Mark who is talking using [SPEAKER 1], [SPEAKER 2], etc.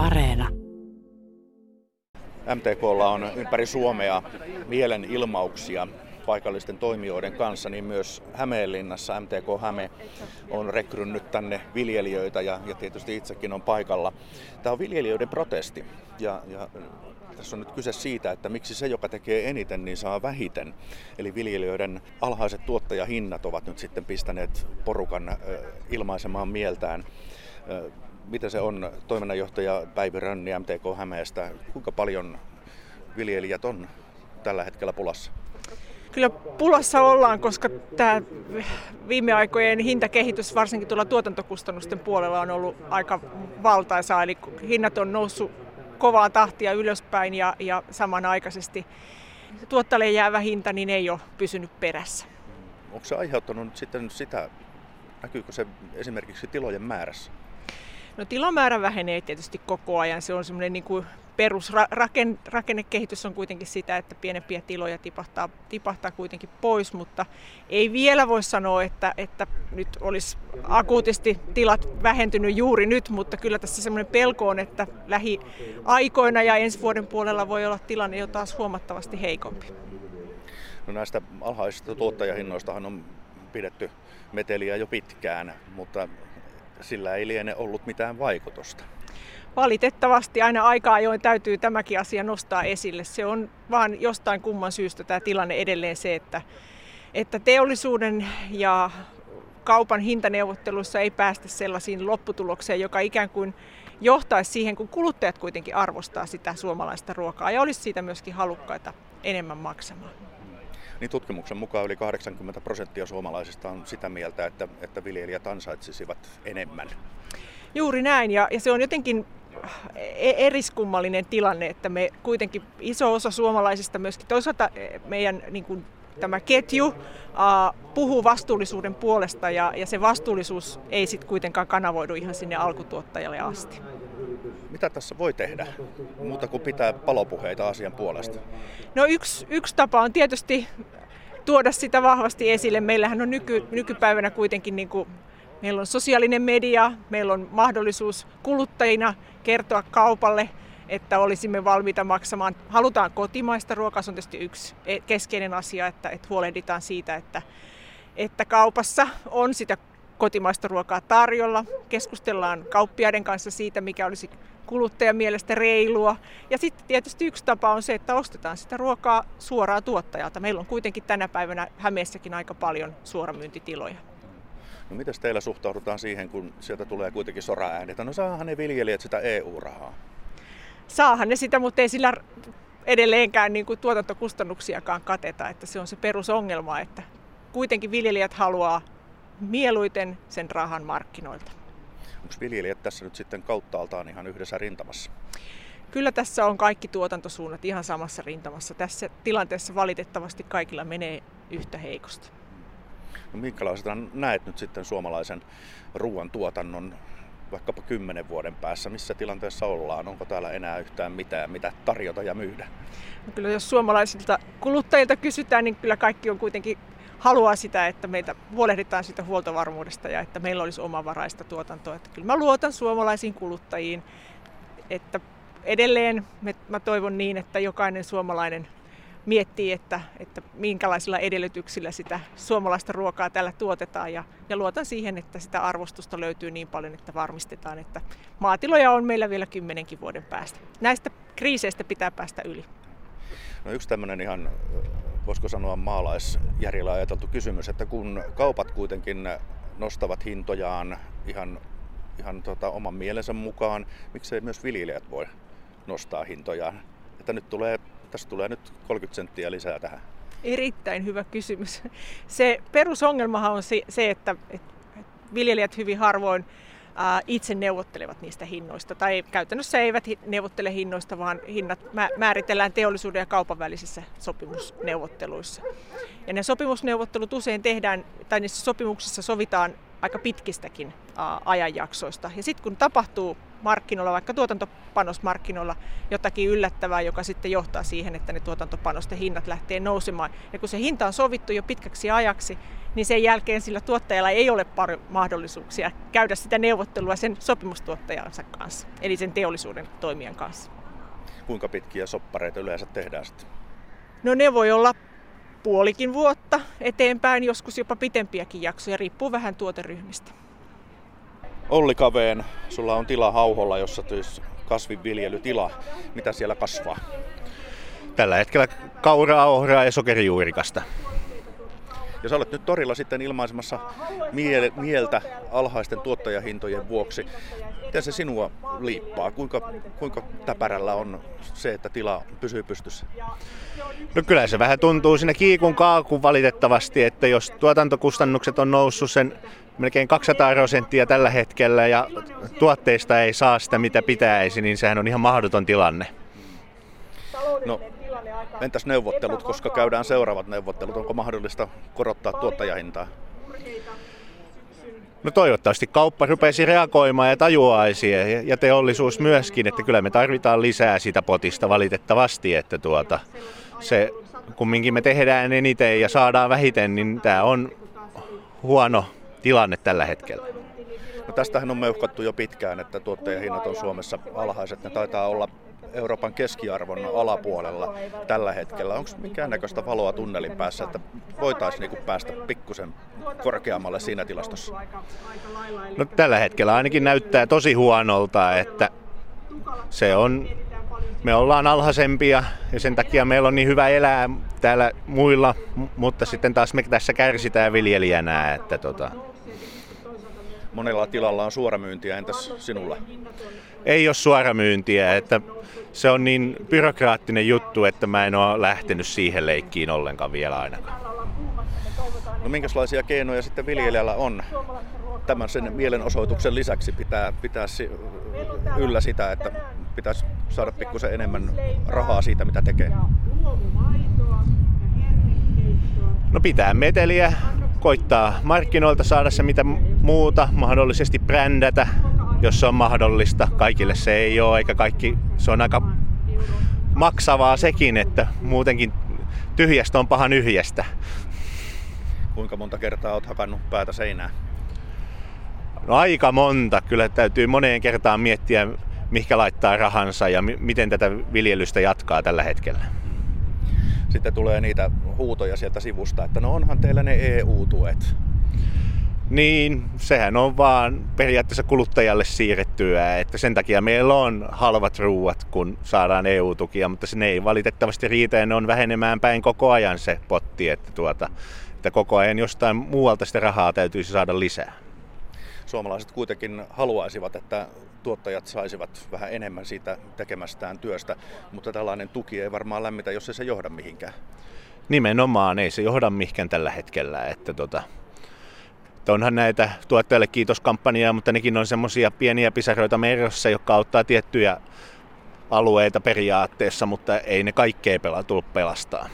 [SPEAKER 1] Areena.
[SPEAKER 2] MTKlla on ympäri Suomea mielenilmauksia paikallisten toimijoiden kanssa, niin myös Hämeenlinnassa MTK Häme on rekrynnyt tänne viljelijöitä ja, ja tietysti itsekin on paikalla. Tämä on viljelijöiden protesti ja, ja tässä on nyt kyse siitä, että miksi se, joka tekee eniten, niin saa vähiten. Eli viljelijöiden alhaiset tuottajahinnat ovat nyt sitten pistäneet porukan ilmaisemaan mieltään. Mitä se on toiminnanjohtaja Päivi Rönni MTK Hämeestä? Kuinka paljon viljelijät on tällä hetkellä pulassa?
[SPEAKER 3] Kyllä pulassa ollaan, koska tämä viime aikojen hintakehitys varsinkin tuolla tuotantokustannusten puolella on ollut aika valtaisaa. Eli hinnat on noussut kovaa tahtia ylöspäin ja, ja samanaikaisesti tuottajalle jäävä hinta niin ei ole pysynyt perässä.
[SPEAKER 2] Onko se aiheuttanut sitten sitä, näkyykö se esimerkiksi tilojen määrässä?
[SPEAKER 3] No tilamäärä vähenee tietysti koko ajan. Se on semmoinen niin kuin perusrakennekehitys on kuitenkin sitä, että pienempiä tiloja tipahtaa, tipahtaa kuitenkin pois, mutta ei vielä voi sanoa, että, että nyt olisi akuutisti tilat vähentynyt juuri nyt, mutta kyllä tässä semmoinen pelko on, että lähiaikoina ja ensi vuoden puolella voi olla tilanne jo taas huomattavasti heikompi.
[SPEAKER 2] No näistä alhaisista tuottajahinnoistahan on pidetty meteliä jo pitkään, mutta sillä ei liene ollut mitään vaikutusta
[SPEAKER 3] valitettavasti aina aika ajoin täytyy tämäkin asia nostaa esille. Se on vaan jostain kumman syystä tämä tilanne edelleen se, että, että teollisuuden ja kaupan hintaneuvotteluissa ei päästä sellaisiin lopputulokseen, joka ikään kuin johtaisi siihen, kun kuluttajat kuitenkin arvostaa sitä suomalaista ruokaa ja olisi siitä myöskin halukkaita enemmän maksamaan.
[SPEAKER 2] Niin tutkimuksen mukaan yli 80 prosenttia suomalaisista on sitä mieltä, että, että viljelijät ansaitsisivat enemmän.
[SPEAKER 3] Juuri näin, ja, ja se on jotenkin E- eriskummallinen tilanne, että me kuitenkin iso osa suomalaisista myöskin toisaalta meidän niin kuin, tämä ketju uh, puhuu vastuullisuuden puolesta ja, ja se vastuullisuus ei sitten kuitenkaan kanavoidu ihan sinne alkutuottajalle asti.
[SPEAKER 2] Mitä tässä voi tehdä muuta kuin pitää palopuheita asian puolesta?
[SPEAKER 3] No yksi, yksi tapa on tietysti tuoda sitä vahvasti esille. Meillähän on nyky, nykypäivänä kuitenkin niin kuin Meillä on sosiaalinen media, meillä on mahdollisuus kuluttajina kertoa kaupalle, että olisimme valmiita maksamaan. Halutaan kotimaista ruokaa, se on tietysti yksi e- keskeinen asia, että, että huolehditaan siitä, että, että kaupassa on sitä kotimaista ruokaa tarjolla. Keskustellaan kauppiaiden kanssa siitä, mikä olisi kuluttajan mielestä reilua. Ja sitten tietysti yksi tapa on se, että ostetaan sitä ruokaa suoraan tuottajalta. Meillä on kuitenkin tänä päivänä Hämeessäkin aika paljon suoramyyntitiloja.
[SPEAKER 2] No miten teillä suhtaudutaan siihen, kun sieltä tulee kuitenkin sora No saahan ne viljelijät sitä EU-rahaa?
[SPEAKER 3] Saahan ne sitä, mutta ei sillä edelleenkään niin kuin tuotantokustannuksiakaan kateta, että se on se perusongelma, että kuitenkin viljelijät haluaa mieluiten sen rahan markkinoilta.
[SPEAKER 2] Onko viljelijät tässä nyt sitten kauttaaltaan ihan yhdessä rintamassa?
[SPEAKER 3] Kyllä tässä on kaikki tuotantosuunnat ihan samassa rintamassa. Tässä tilanteessa valitettavasti kaikilla menee yhtä heikosti.
[SPEAKER 2] No minkälaisena näet nyt sitten suomalaisen ruoantuotannon vaikkapa kymmenen vuoden päässä, missä tilanteessa ollaan? Onko täällä enää yhtään mitään, mitä tarjota ja myydä?
[SPEAKER 3] No kyllä jos suomalaisilta kuluttajilta kysytään, niin kyllä kaikki on kuitenkin haluaa sitä, että meitä huolehditaan sitä huoltovarmuudesta ja että meillä olisi omavaraista tuotantoa. Että kyllä mä luotan suomalaisiin kuluttajiin, että edelleen mä toivon niin, että jokainen suomalainen miettii, että, että minkälaisilla edellytyksillä sitä suomalaista ruokaa tällä tuotetaan. Ja, ja luotan siihen, että sitä arvostusta löytyy niin paljon, että varmistetaan, että maatiloja on meillä vielä kymmenenkin vuoden päästä. Näistä kriiseistä pitää päästä yli.
[SPEAKER 2] No yksi tämmöinen ihan, voisiko sanoa maalaisjärjellä ajateltu kysymys, että kun kaupat kuitenkin nostavat hintojaan ihan, ihan tota, oman mielensä mukaan, miksei myös viljelijät voi nostaa hintojaan? Että nyt tulee tässä tulee nyt 30 senttiä lisää tähän?
[SPEAKER 3] Erittäin hyvä kysymys. Se perusongelmahan on se, että viljelijät hyvin harvoin itse neuvottelevat niistä hinnoista. Tai käytännössä eivät neuvottele hinnoista, vaan hinnat määritellään teollisuuden ja kaupan välisissä sopimusneuvotteluissa. Ja ne sopimusneuvottelut usein tehdään, tai niissä sopimuksissa sovitaan aika pitkistäkin ajanjaksoista. Ja sitten kun tapahtuu markkinoilla, vaikka tuotantopanosmarkkinoilla, jotakin yllättävää, joka sitten johtaa siihen, että ne tuotantopanosten hinnat lähtee nousemaan. Ja kun se hinta on sovittu jo pitkäksi ajaksi, niin sen jälkeen sillä tuottajalla ei ole paljon mahdollisuuksia käydä sitä neuvottelua sen sopimustuottajansa kanssa, eli sen teollisuuden toimijan kanssa.
[SPEAKER 2] Kuinka pitkiä soppareita yleensä tehdään sitten?
[SPEAKER 3] No ne voi olla puolikin vuotta eteenpäin, joskus jopa pitempiäkin jaksoja, riippuu vähän tuoteryhmistä.
[SPEAKER 2] Olli Kaveen, sulla on tila Hauholla, jossa tyys kasvinviljelytila. Mitä siellä kasvaa?
[SPEAKER 1] Tällä hetkellä kauraa, ohraa ja sokerijuurikasta.
[SPEAKER 2] Ja sä olet nyt torilla sitten ilmaisemassa mieltä alhaisten tuottajahintojen vuoksi. Miten se sinua liippaa? Kuinka, kuinka täpärällä on se, että tila pysyy pystyssä?
[SPEAKER 1] No kyllä se vähän tuntuu siinä kiikun kaakun valitettavasti, että jos tuotantokustannukset on noussut sen melkein 200 prosenttia tällä hetkellä ja tuotteista ei saa sitä mitä pitäisi, niin sehän on ihan mahdoton tilanne.
[SPEAKER 2] No, entäs neuvottelut, koska käydään seuraavat neuvottelut? Onko mahdollista korottaa tuottajahintaa?
[SPEAKER 1] No toivottavasti kauppa rupesi reagoimaan ja tajuaisi ja teollisuus myöskin, että kyllä me tarvitaan lisää sitä potista valitettavasti, että tuota, se kumminkin me tehdään eniten ja saadaan vähiten, niin tämä on huono tilanne tällä hetkellä.
[SPEAKER 2] No tästähän on meuhkattu jo pitkään, että tuottajahinnat on Suomessa alhaiset. Ne taitaa olla Euroopan keskiarvon alapuolella tällä hetkellä. Onko näköistä valoa tunnelin päässä, että voitaisiin niinku päästä pikkusen korkeammalle siinä tilastossa?
[SPEAKER 1] No, tällä hetkellä ainakin näyttää tosi huonolta, että se on, me ollaan alhaisempia ja sen takia meillä on niin hyvä elää täällä muilla, mutta sitten taas me tässä kärsitään viljelijänä, että tota,
[SPEAKER 2] monella tilalla on suoramyyntiä, entäs sinulla?
[SPEAKER 1] Ei ole suoramyyntiä, että se on niin byrokraattinen juttu, että mä en ole lähtenyt siihen leikkiin ollenkaan vielä ainakaan.
[SPEAKER 2] No minkälaisia keinoja sitten viljelijällä on tämän sen mielenosoituksen lisäksi pitää, pitää yllä sitä, että pitäisi saada pikkusen enemmän rahaa siitä, mitä tekee?
[SPEAKER 1] No pitää meteliä, koittaa markkinoilta saada se mitä muuta, mahdollisesti brändätä, jos se on mahdollista. Kaikille se ei ole, eikä kaikki, se on aika maksavaa sekin, että muutenkin tyhjästä on pahan yhjästä.
[SPEAKER 2] Kuinka monta kertaa olet hakannut päätä seinään?
[SPEAKER 1] No aika monta. Kyllä täytyy moneen kertaan miettiä, mihinkä laittaa rahansa ja miten tätä viljelystä jatkaa tällä hetkellä
[SPEAKER 2] sitten tulee niitä huutoja sieltä sivusta, että no onhan teillä ne EU-tuet.
[SPEAKER 1] Niin, sehän on vaan periaatteessa kuluttajalle siirrettyä, että sen takia meillä on halvat ruuat, kun saadaan EU-tukia, mutta se ei valitettavasti riitä ja ne on vähenemään päin koko ajan se potti, että, tuota, että koko ajan jostain muualta sitä rahaa täytyisi saada lisää
[SPEAKER 2] suomalaiset kuitenkin haluaisivat, että tuottajat saisivat vähän enemmän siitä tekemästään työstä, mutta tällainen tuki ei varmaan lämmitä, jos ei se johda mihinkään.
[SPEAKER 1] Nimenomaan, ei se johda mihinkään tällä hetkellä. Että tota, onhan näitä tuottajille kiitoskampanjaa, mutta nekin on semmoisia pieniä pisaroita merrossa, jotka auttaa tiettyjä alueita periaatteessa, mutta ei ne kaikkea pela, pelastaa.